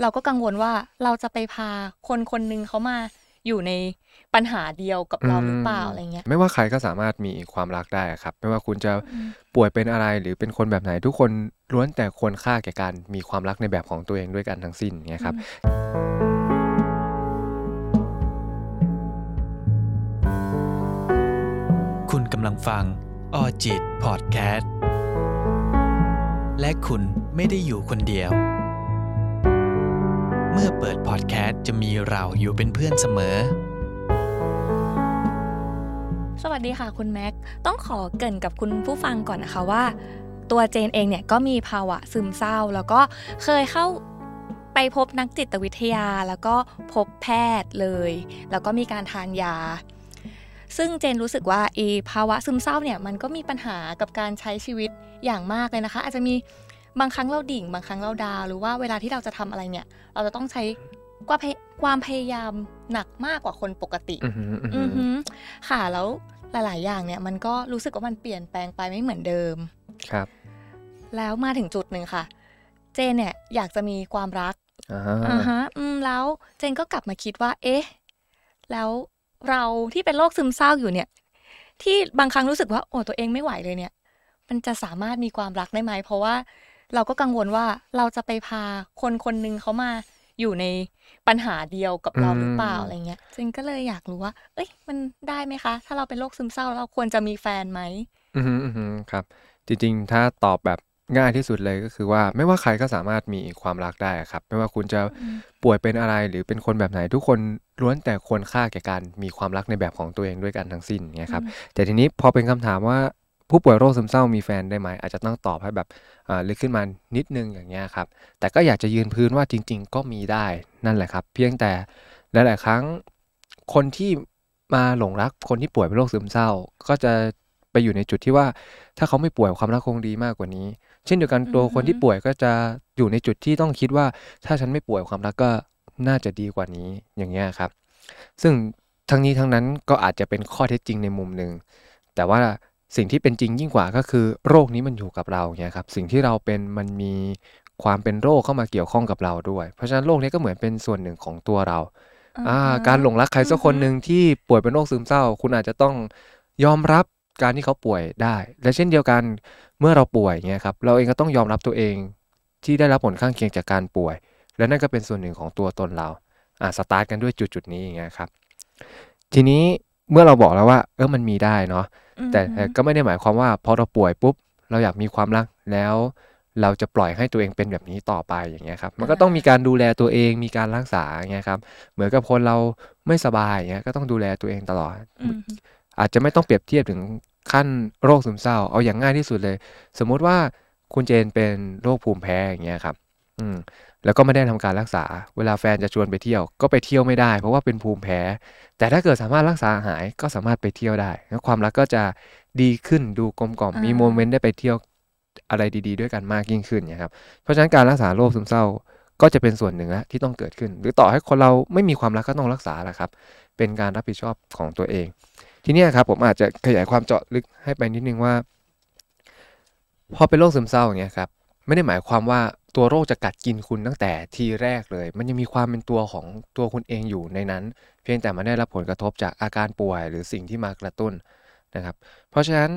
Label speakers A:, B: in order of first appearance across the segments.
A: เราก็กังวลว่าเราจะไปพาคนคนหนึ่งเขามาอยู่ในปัญหาเดียวกับเราหรือเปล่าอะไรเงี้ย
B: ไม่ว่าใครก็สามารถมีความรักได้ครับ ไม่ว่าคุณจะ
A: อืม
B: ป่วยเป็นอะไรหรือเป็นคนแบบไหน ทุกคนล้วนแต่ควรค่าแก่การมีความรักในแบบของตัวเองด้วยกันทั้งสิ้นเนี่ยครับ
C: คุณกำลังฟังออจิตพอดแคสต์และคุณไม่ได้อยู่คนเดียว เมื่อเปิดพอดแคสต์จะมีเราอยู่เป็นเพื่อนเสมอ
A: สวัสดีค่ะคุณแม็ก ต้องขอเกริ่นกับคุณผู้ฟังก่อนนะคะว่า ตัวเจนเองเนี่ยก็มีภาวะซึมเศร้า แล้วก็เคยเข้าไปพบนักจิตวิทยาแล้วก็พบแพทย์เลย แล้วก็มีการทานยา ซึ่งเจนรู้สึกว่าอีภาวะซึมเศร้าเนี่ยมันก็มีปัญหากับการใช้ชีวิตอย่างมากเลยนะคะ อาจจะมี บางครั้งเราดิ่ง บางครั้งเราดาวน์หรือว่าเวลาที่เราจะทำอะไรเนี่ย เราจะต้องใช้ความพยความพยายามหนักมากกว่าคนปกติ
B: อือหืออือหื
A: อื
B: อ
A: อหือค่ะแล้วหลาย ๆ อย่างเนี่ยมันก็รู้สึกว่ามันเปลี่ยนแปลงไปไม่เหมือนเดิม
B: ครับ
A: แล้วมาถึงจุดหนึ่งค่ะ เจนเนี่ยอยากจะมีความรัก
B: อ่า
A: อ่าฮะอืมแล้วเจนก็กลับมาคิดว่า เอ๊ะ แล้วเราที่เป็นโรคซึมเศร้าอยู่เนี่ย ที่บางครั้งรู้สึกว่าโอ้ตัวเองไม่ไหวเลยเนี่ย มันจะสามารถมีความรักได้ไหมเพราะว่า เราก็กังวลว่าเราจะไปพาคนคนหนึ่งเขามาอยู่ในปัญหาเดียวกับเราหรือเปล่าอะไรเงี้ยเจนก็เลยอยากรู้ว่า เอ้ย มันได้ไหมคะ ถ้าเราเป็นโรคซึมเศร้าเราควรจะมีแฟนไหม
B: อือหืออือหือครับ จริง ๆ ถ้าตอบแบบง่ายที่สุดเลยก็คือว่าไม่ว่าใครก็สามารถมีความรักได้ครับ ไม่ว่าคุณจะ
A: อืม
B: ป่วยเป็นอะไรหรือเป็นคนแบบไหนทุกคนล้วนแต่ควรค่าแก่การมีความรักในแบบของตัวเองด้วยกันทั้งสิ้นเนี่ยครับ แต่ทีนี้พอเป็นคำถามว่า ผู้ป่วยโรคซึมเศร้ามีแฟนได้ไหมอาจจะต้องตอบให้แบบอ่าลึกขึ้นมานิดนึงอย่างเงี้ยครับ แต่ก็อยากจะยืนพื้นว่าจริง ๆ ก็มีได้นั่นแหละครับ เพียงแต่หลายๆครั้งคนที่มาหลงรักคนที่ป่วยเป็นโรคซึมเศร้า ก็จะไปอยู่ในจุดที่ว่า ถ้าเขาไม่ป่วยความรักคงดีมากกว่านี้ เช่นเดียวกันตัว
A: อือฮึ
B: คนที่ป่วยก็จะอยู่ในจุดที่ต้องคิดว่า ถ้าฉันไม่ป่วยความรักก็น่าจะดีกว่านี้อย่างเงี้ยครับ ซึ่งทั้งนี้ทั้งนั้นก็อาจจะเป็นข้อเท็จจริงในมุมหนึ่งแต่ว่า สิ่งที่เป็นจริงยิ่งกว่าก็คือโรคนี้มันอยู่กับเราเนี่ยครับสิ่งที่เราเป็นมันมีความเป็นโรคเข้ามาเกี่ยวข้องกับเราด้วย เพราะฉะนั้นโรคนี้ก็เหมือนเป็นส่วนหนึ่งของตัวเราอ่า
A: ฮะ
B: การหลงรักใครสักคน
A: อือฮึ
B: หนึ่งที่ป่วยเป็นโรคซึมเศร้า คุณอาจจะต้องยอมรับการที่เขาป่วยได้ และเช่นเดียวกันเมื่อเราป่วยเงี้ยครับเราเองก็ต้องยอมรับตัวเองที่ได้รับผลข้างเคียงจากการป่วย และนั่นก็เป็นส่วนหนึ่งของตัวตนเราอ่าสตาร์ทกันด้วยจุดจุดๆนี้อย่างเงี้ยครับ ทีนี้เมื่อเราบอกแล้วว่าเออมันมีได้เนาะ
A: อืม
B: แต่แต่ก็ไม่ได้หมายความว่าพอเราป่วยปุ๊บ เราอยากมีความรักแล้วเราจะปล่อยให้ตัวเองเป็นแบบนี้ต่อไปอย่างเงี้ยครับ มันก็ต้องมีการดูแลตัวเองมีการรักษาอย่างเงี้ยครับ เหมือนกับคนเราไม่สบายอย่างเงี้ยก็ต้องดูแลตัวเองตลอด
A: อืม
B: อาจจะไม่ต้องเปรียบเทียบถึงขั้นโรคซึมเศร้า เอาอย่างง่ายที่สุดเลย สมมุติว่าคุณเจนเป็นโรคภูมิแพ้อย่างเงี้ยครับ อืม แล้วก็ไม่ได้ทำการรักษา เวลาแฟนจะชวนไปเที่ยว ก็ไปเที่ยวไม่ได้ เพราะว่าเป็นภูมิแพ้ แต่ถ้าเกิดสามารถรักษาหายก็สามารถไปเที่ยวได้แล้วความรักก็จะดีขึ้นดูกลมกล่อม
A: อ่ามี
B: มีโมเมนต์ได้ไปเที่ยวอะไรดี ๆ ด้วยกันมากยิ่งขึ้นเนี่ยครับ เพราะฉะนั้นการรักษาโรคซึมเศร้าก็จะเป็นส่วนหนึ่งละที่ต้องเกิดขึ้น หรือต่อให้คนเราไม่มีความรักก็ต้องรักษาแหละครับ เป็นการรับผิดชอบของตัวเอง ทีเนี้ยครับผมอาจจะขยายความเจาะลึกให้ไปนิดนึงว่า พอเป็นโรคซึมเศร้าอย่างเงี้ยครับไม่ได้หมายความว่า ตัวโรคจะกัดกินคุณตั้งแต่ทีแรกเลย มันยังมีความเป็นตัวของตัวคุณเองอยู่ในนั้น เพียงแต่มันได้รับผลกระทบจากอาการป่วยหรือสิ่งที่มากระตุ้นนะครับ เพราะฉะนั้น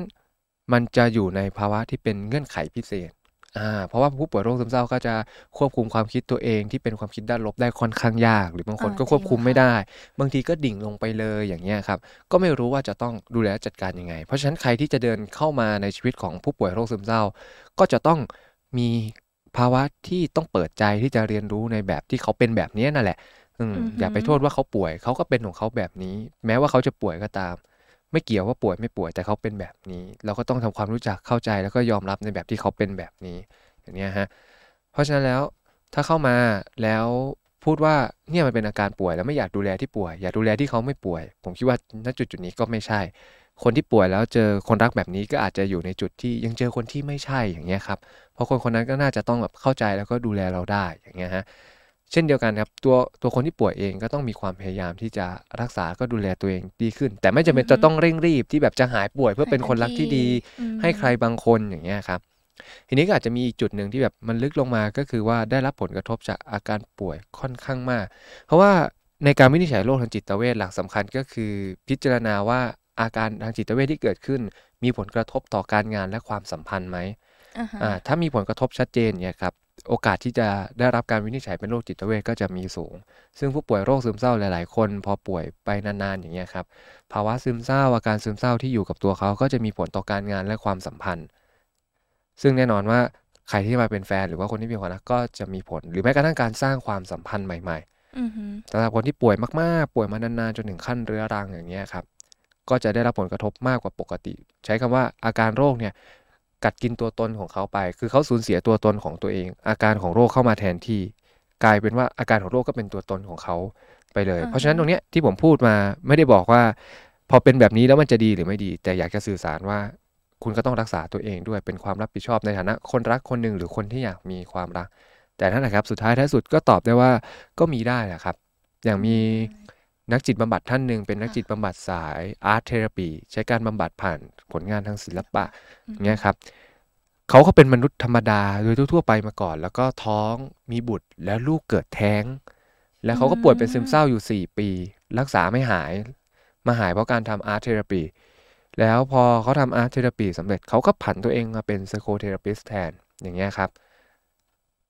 B: มันจะอยู่ในภาวะที่เป็นเงื่อนไขพิเศษอ่าเพราะว่าผู้ป่วยโรคซึมเศร้าก็จะควบคุมความคิดตัวเองที่เป็นความคิดด้านลบได้ค่อนข้างยาก หรือบางคน
A: อ่า
B: ก็ควบคุม
A: จริงค่ะ
B: ไม่ได้ บางทีก็ดิ่งลงไปเลยอย่างเงี้ยครับก็ไม่รู้ว่าจะต้องดูแลจัดการยังไง เพราะฉะนั้นใครที่จะเดินเข้ามาในชีวิตของผู้ป่วยโรคซึมเศร้า ก็จะต้องมี ภาวะที่ต้องเปิดใจที่จะเรียนรู้ในแบบที่เขาเป็นแบบนี้นั่นแหละอืม
A: อือหือ
B: อย่าไปโทษว่าเขาป่วย เขาก็เป็นของเขาแบบนี้ แม้ว่าเขาจะป่วยก็ตาม ไม่เกี่ยวว่าป่วยไม่ป่วยแต่เขาเป็นแบบนี้ เราก็ต้องทำความรู้จักเข้าใจแล้วก็ยอมรับในแบบที่เขาเป็นแบบนี้ อย่างเนี้ยฮะ เพราะฉะนั้นแล้วถ้าเข้ามาแล้วพูดว่าเนี่ยมันเป็นอาการป่วยแล้วไม่อยากดูแลที่ป่วย อยากดูแลที่เขาไม่ป่วย ผมคิดว่าณจุดจุดๆนี้ก็ไม่ใช่ คนที่ป่วยแล้วเจอคนรักแบบนี้ก็อาจจะอยู่ในจุดที่ยังเจอคนที่ไม่ใช่อย่างเงี้ยครับเพราะคนคนนั้นก็น่าจะต้องแบบเข้าใจแล้วก็ดูแลเราได้อย่างเงี้ยฮะเช่นเดียวกันครับตัวตัวคนที่ป่วยเองก็ต้องมีความพยายามที่จะรักษาก็ดูแลตัวเองดีขึ้น แต่ไม่จำเป็น
A: อือฮึ
B: จะต้องเร่งรีบที่แบบจะหายป่วยเพื่อเป็นคนรักที่ดี
A: อืม
B: ให้ใครบางคนอย่างเงี้ยครับทีนี้ก็อาจจะมีอีกจุดหนึ่งที่แบบมันลึกลงมาก็คือว่าได้รับผลกระทบจากอาการป่วยค่อนข้างมาก เพราะว่าในการวินิจฉัยโรคทางจิตเวชหลักสำคัญก็คือ พิจารณาว่า อาการทางจิตเวชที่เกิดขึ้น มีผลกระทบต่อการงานและความสัมพันธ์ไหม
A: อ่าฮะ
B: อ่าถ้ามีผลกระทบชัดเจนเนี่ยครับโอกาสที่จะได้รับการวินิจฉัยเป็นโรคจิตเวชก็จะมีสูง ซึ่งผู้ป่วยโรคซึมเศร้าหลาย ๆ คน พอป่วยไปนานๆอย่างเงี้ยครับภาวะซึมเศร้าอาการซึมเศร้าที่อยู่กับตัวเขาก็จะมีผลต่อการงานและความสัมพันธ์ ซึ่งแน่นอนว่าใครที่มาเป็นแฟนหรือว่าคนที่มีความรักก็จะมีผล หรือแม้กระทั่งการสร้างความสัมพันธ์ใหม่ๆ
A: อือฮึ
B: สำหรับคนที่ป่วยมากๆ ป่วยมานานๆจนถึงขั้นเรื้อรังอย่างเงี้ยครับ ก็จะได้รับผลกระทบมากกว่าปกติ ใช้คำว่าอาการโรคเนี่ยกัดกินตัวตนของเขาไป คือเขาสูญเสียตัวตนของตัวเอง อาการของโรคเข้ามาแทนที่ กลายเป็นว่าอาการของโรคก็เป็นตัวตนของเขาไปเลย เพราะฉะนั้นตรงเนี้ยที่ผมพูดมาไม่ได้บอกว่า พอเป็นแบบนี้แล้วมันจะดีหรือไม่ดี แต่อยากจะสื่อสารว่า คุณก็ต้องรักษาตัวเองด้วยเป็นความรับผิดชอบในฐานะ คนรักคนหนึ่งหรือคนที่อยากมีความรัก แต่นั่นแหละครับสุดท้ายท้ายสุดก็ตอบได้ว่าก็มีได้แหละครับ อย่างมี นักจิตบำบัดท่านหนึ่งเป็นนักจิตบำบัดสายอาร์ตเทอราปีใช้การบำบัดผ่านผลงานทางศิลปะอย่างเงี้ยครับเขาก็เป็นมนุษย์ธรรมดาโดยทั่วๆไปมาก่อน แล้วก็ท้องมีบุตรแล้วลูกเกิดแท้ง แล้วเขาก็ป่วยเป็นซึมเศร้าอยู่ 4 ปี รักษาไม่หายมาหายเพราะการทำ art therapy แล้วพอเขาทำ art therapy สำเร็จเขาก็ผันตัวเองมาเป็น psychotherapist แทนอย่างเงี้ยครับ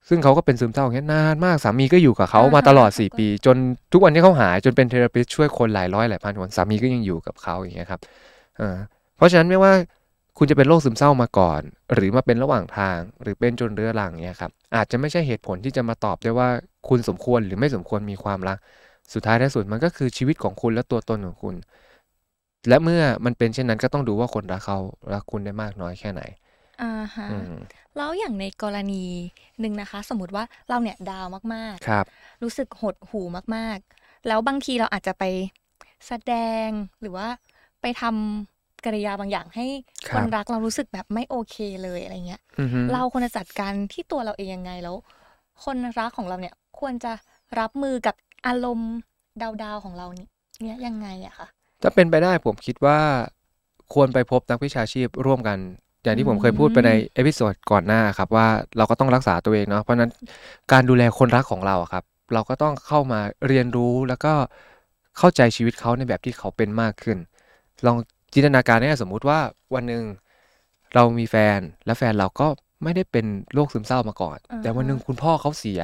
B: ซึ่งเขาก็เป็นซึมเศร้าอย่างเงี้ยนานมากสามีก็อยู่กับเขา
A: อ่าฮะ
B: มาตลอด
A: เขาก็
B: 4ปี จนทุกวันนี้เขาหายจนเป็น therapist ช่วยคนหลายร้อยหลายพันคนสามีก็ยังอยู่กับเขาอย่างเงี้ยครับอ่าเพราะฉะนั้นไม่ว่าคุณจะเป็นโรคซึมเศร้ามาก่อน หรือมาเป็นระหว่างทาง หรือเป็นจนเรื้อรังเงี้ยครับอาจจะไม่ใช่เหตุผลที่จะมาตอบได้ว่าคุณสมควรหรือไม่สมควรมีความรัก สุดท้ายท้ายสุดมันก็คือชีวิตของคุณและตัวตนของคุณ และเมื่อมันเป็นเช่นนั้นก็ต้องดูว่าคนรักเขารักคุณได้มากน้อยแค่ไหน
A: อ่าฮะ
B: อืม
A: แล้วอย่างในกรณีหนึ่งนะคะ สมมติว่าเราเนี่ยดาวมาก
B: ครับ
A: ๆรู้สึกหดหูมากๆ แล้วบางทีเราอาจจะไปแสดงหรือว่าไปทำกริยาบางอย่างให้
B: ค
A: ครับนรักเรารู้สึกแบบไม่โอเคเลยอะไรเงี้ย
B: อือฮึ
A: เราควรจะจัดการที่ตัวเราเองยังไงแล้ว คนรักของเราเนี่ยควรจะรับมือกับอารมณ์ down ๆของเรานี่เนี่ยยังไงอะคะ
B: ถ้าเป็นไปได้ผมคิดว่าควรไปพบนักวิชาชีพร่วมกัน อย่างที่ผมเคยพูดไปใน episode ก่อนหน้าครับว่าเราก็ต้องรักษาตัวเองเนาะเพราะฉะนั้นการดูแลคนรักของเราอะครับ เราก็ต้องเข้ามาเรียนรู้แล้วก็เข้าใจชีวิตเขาในแบบที่เขาเป็นมากขึ้น ลองจินตนาการให้สมมุติว่าวันหนึ่งเรามีแฟนและแฟนเราก็ไม่ได้เป็นโรคซึมเศร้ามาก่อน
A: อ่าฮะ
B: แต่วันหนึ่งคุณพ่อเขาเสีย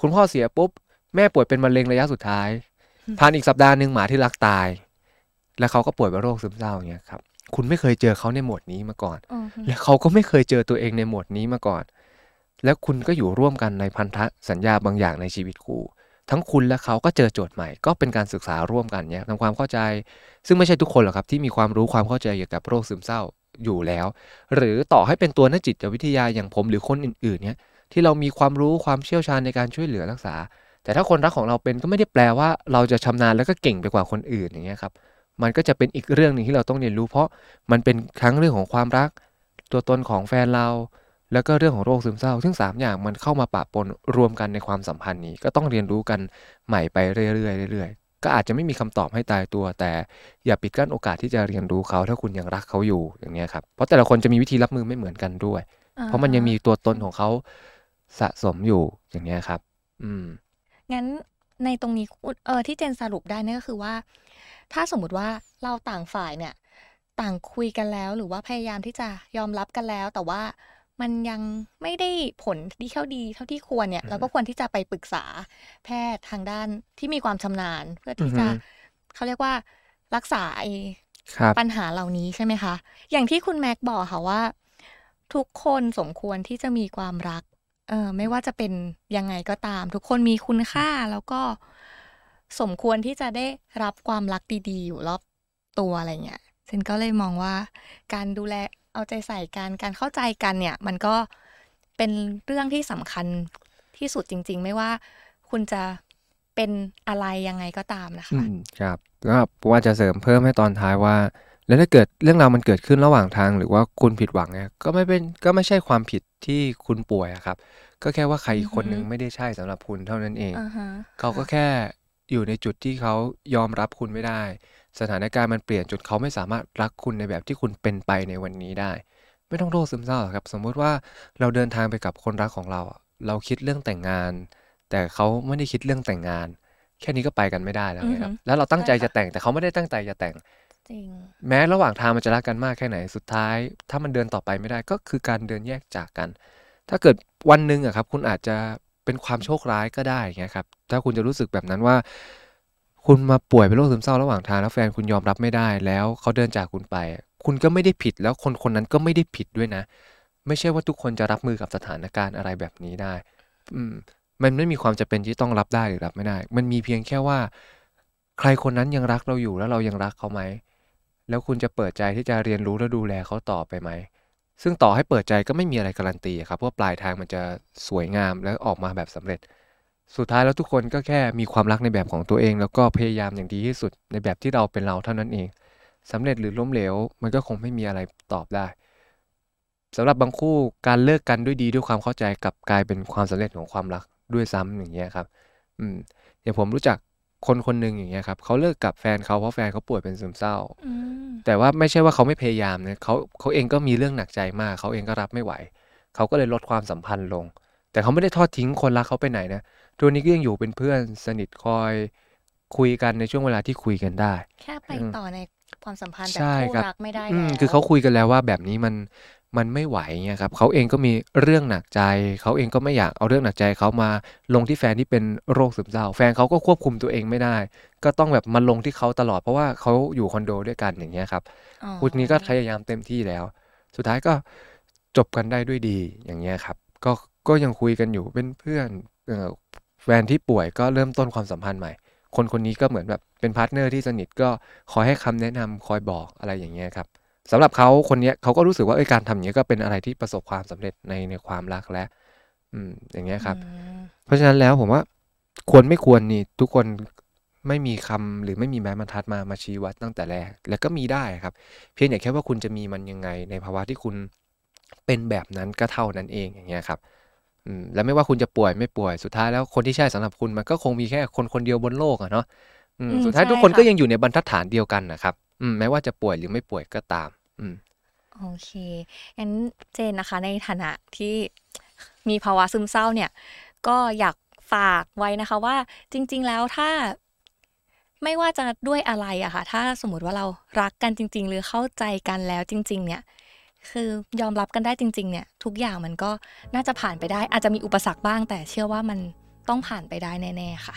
B: คุณพ่อเสียปุ๊บ แม่ป่วยเป็นมะเร็งระยะสุดท้ายผ่านอีกสัปดาห์หนึ่งหมาที่รักตาย แล้วเขาก็ป่วยเป็นโรคซึมเศร้าอย่างเงี้ยครับ คุณไม่เคยเจอเขาในโหมดนี้มาก่อน
A: อือฮึ
B: และเขาก็ไม่เคยเจอตัวเองในโหมดนี้มาก่อน แล้วคุณก็อยู่ร่วมกันในพันธสัญญาบางอย่างในชีวิตคู่ ทั้งคุณและเขาก็เจอโจทย์ใหม่ ก็เป็นการศึกษาร่วมกันเนี่ยทำความเข้าใจ ซึ่งไม่ใช่ทุกคนหรอกครับที่มีความรู้ความเข้าใจเกี่ยวกับโรคซึมเศร้าอยู่แล้ว หรือต่อให้เป็นตัวนักจิตวิทยาอย่างผมหรือคนอื่นๆเนี่ยที่เรามีความรู้ความเชี่ยวชาญในการช่วยเหลือรักษา แต่ถ้าคนรักของเราเป็นก็ไม่ได้แปลว่าเราจะชำนาญแล้วก็เก่งไปกว่าคนอื่นอย่างเงี้ยครับ มันก็จะเป็นอีกเรื่องหนึ่งที่เราต้องเรียนรู้ เพราะมันเป็นทั้งเรื่องของความรัก ตัวตนของแฟนเรา แล้วก็เรื่องของโรคซึมเศร้า ซึ่งสามอย่างมันเข้ามาปะปนรวมกันในความสัมพันธ์นี้ ก็ต้องเรียนรู้กันใหม่ไปเรื่อยๆเรื่อยๆก็อาจจะไม่มีคำตอบให้ตายตัว แต่อย่าปิดกั้นโอกาสที่จะเรียนรู้เขาถ้าคุณยังรักเขาอยู่อย่างเนี้ยครับเพราะแต่ละคนจะมีวิธีรับมือไม่เหมือนกันด้วย เพราะมันยังมีตัวตนของเขาสะสมอยู่อย่างเนี้ยครับ อืม
A: งั้นในตรงนี้คุณเออที่เจนสรุปได้เนี่ยก็คือว่า ถ้าสมมติว่าเราต่างฝ่ายเนี่ย ต่างคุยกันแล้วหรือว่าพยายามที่จะยอมรับกันแล้ว แต่ว่ามันยังไม่ได้ผลที่เท่าดีเท่าที่ควรเนี่ย
B: อืม
A: เราก็ควรที่จะไปปรึกษาแพทย์ทางด้านที่มีความชำนาญ เพื่อที่จะ
B: อือฮึ
A: เขาเรียกว่ารักษาไอ้
B: ครับ
A: ปัญหาเหล่านี้ใช่ไหมคะ อย่างที่คุณแม็กบอกค่ะว่า ทุกคนสมควรที่จะมีความรัก เออไม่ว่าจะเป็นยังไงก็ตาม ทุกคนมีคุณค่าแล้วก็ สมควรที่จะได้รับความรักดีๆ อยู่รอบตัวอะไรเงี้ยเซนก็เลยมองว่าการดูแลเอาใจใส่กันการเข้าใจกันเนี่ย มันก็เป็นเรื่องที่สำคัญที่สุดจริง ๆ ไม่ว่าคุณจะเป็นอะไรยังไงก็ตามนะคะ
B: อืมครับก็ผมว่าจะเสริมเพิ่มให้ตอนท้ายว่า แล้วถ้าเกิดเรื่องราวมันเกิดขึ้นระหว่างทาง หรือว่าคุณผิดหวังเนี่ยก็ไม่เป็นก็ไม่ใช่ความผิดที่คุณป่วยอะครับ ก็แค่ว่าใครอีกคนนึง
A: อือฮึ
B: ไม่ได้ใช่สำหรับคุณเท่านั้นเอง
A: อ่าฮะ
B: เขาก็แค่ อยู่ในจุดที่เขายอมรับคุณไม่ได้ สถานการณ์มันเปลี่ยนจนเขาไม่สามารถรักคุณในแบบที่คุณเป็นไปในวันนี้ได้ ไม่ต้องโรคซึมเศร้าหรอกครับ สมมุติว่าเราเดินทางไปกับคนรักของเราอะเราคิดเรื่องแต่งงาน แต่เขาไม่ได้คิดเรื่องแต่งงาน แค่นี้ก็ไปกันไม่ได้แล้วไงครับ
A: อือฮึ
B: แล้วเราตั้งใจ
A: ใช่ค่ะ
B: จะแต่งแต่เขาไม่ได้ตั้งใจจะแต่ง
A: จริง
B: แม้ระหว่างทางมันจะรักกันมากแค่ไหนสุดท้าย ถ้ามันเดินต่อไปไม่ได้ก็คือการเดินแยกจากกัน ถ้าเกิดวันหนึ่งอะครับ คุณอาจจะ เป็นความโชคร้ายก็ได้เงี้ยครับถ้าคุณจะรู้สึกแบบนั้นว่า คุณมาป่วยเป็นโรคซึมเศร้าระหว่างทางแล้วแฟนคุณยอมรับไม่ได้ แล้วเขาเดินจากคุณไป คุณก็ไม่ได้ผิดแล้วคนคนนั้นก็ไม่ได้ผิดด้วยนะ ไม่ใช่ว่าทุกคนจะรับมือกับสถานการณ์อะไรแบบนี้ได้ อืมมันไม่มีความจำเป็นที่ต้องรับได้หรือรับไม่ได้ มันมีเพียงแค่ว่า ใครคนนั้นยังรักเราอยู่แล้วเรายังรักเขาไหม แล้วคุณจะเปิดใจที่จะเรียนรู้และดูแลเขาต่อไปไหม ซึ่งต่อให้เปิดใจก็ไม่มีอะไรการันตีครับว่าปลายทางมันจะสวยงามและออกมาแบบสำเร็จ สุดท้ายแล้วทุกคนก็แค่มีความรักในแบบของตัวเอง แล้วก็พยายามอย่างดีที่สุดในแบบที่เราเป็นเราเท่านั้นเองสำเร็จหรือล้มเหลว มันก็คงไม่มีอะไรตอบได้สำหรับบางคู่การเลิกกันด้วยดีด้วยความเข้าใจกับกลายเป็นความสำเร็จของความรักด้วยซ้ำอย่างเงี้ยครับ อืมอย่างผมรู้จัก คนคนหนึ่งอย่างเงี้ยครับเขาเลิกกับแฟนเขาเพราะแฟนเขาป่วยเป็นซึมเศร้า
A: อืม
B: แต่ว่าไม่ใช่ว่าเขาไม่พยายามนะเขาเขาเองก็มีเรื่องหนักใจมาก เขาเองก็รับไม่ไหว เขาก็เลยลดความสัมพันธ์ลง แต่เขาไม่ได้ทอดทิ้งคนรักเขาไปไหนนะตัวนี้ก็ยังอยู่เป็นเพื่อนสนิทคอยคุยกันในช่วงเวลาที่คุยกันได้
A: แค่ไป
B: อืม
A: ต่อในความสัมพันธ์แบบ
B: ใช่
A: คู่
B: ครับ
A: รักไม่ได้
B: อืม
A: แล้ว
B: คือเขาคุยกันแล้วว่าแบบนี้มัน มันไม่ไหวเงี้ยครับเขาเองก็มีเรื่องหนักใจ เขาเองก็ไม่อยากเอาเรื่องหนักใจเขามาลงที่แฟนที่เป็นโรคซึมเศร้า แฟนเขาก็ควบคุมตัวเองไม่ได้ ก็ต้องแบบมาลงที่เขาตลอดเพราะว่าเขาอยู่คอนโดด้วยกันอย่างเงี้ยครับ
A: อ๋อ
B: คุณนี้ก็พยายามเต็มที่แล้ว สุดท้ายก็จบกันได้ด้วยดีอย่างเงี้ยครับ ก็ก็ยังคุยกันอยู่เป็นเพื่อนเอ่อแฟนที่ป่วยก็เริ่มต้นความสัมพันธ์ใหม่ คนคนนี้ก็เหมือนแบบเป็น partner ที่สนิทก็คอยให้คำแนะนำคอยบอกอะไรอย่างเงี้ยครับ สำหรับเขาคนเนี้ยเขาก็รู้สึกว่าเอ้ยการทำอย่างเงี้ยก็เป็นอะไรที่ประสบความสำเร็จในในความรักและ อืม อย่างเงี้ยครับ
A: อืม
B: เพราะฉะนั้นแล้วผมว่าควรไม่ควรนี่ทุกคนไม่มีคำหรือไม่มีแม้บรรทัดมามาชี้วัดตั้งแต่แรก แล้วก็มีได้ครับ เพียงแต่แค่ว่าคุณจะมีมันยังไง ในภาวะที่คุณเป็นแบบนั้นก็เท่านั้นเองอย่างเงี้ยครับอืมแล้วไม่ว่าคุณจะป่วยไม่ป่วยสุดท้ายแล้วคนที่ใช่สำหรับคุณมันก็คงมีแค่คนคนเดียวบนโลกอะเนาะอืม
A: อืม
B: สุดท้าย
A: ใช่
B: ทุกคนก็
A: ค่ะ
B: ยังอยู่ในบรรทัดฐานเดียวกันนะครับ อืมแม้ว่าจะป่วยหรือไม่ป่วยก็ตาม อืม
A: โอเคงั้นเจนนะคะ ในฐานะที่มีภาวะซึมเศร้าเนี่ย ก็อยากฝากไว้นะคะว่าจริง ๆ แล้วถ้าไม่ว่าจะด้วยอะไรอะค่ะ ถ้าสมมติว่าเรารักกันจริง ๆ หรือเข้าใจกันแล้วจริง ๆ เนี่ย คือยอมรับกันได้จริง ๆ เนี่ย ทุกอย่างมันก็น่าจะผ่านไปได้ อาจจะมีอุปสรรคบ้างแต่เชื่อว่ามันต้องผ่านไปได้แน่ๆค่ะ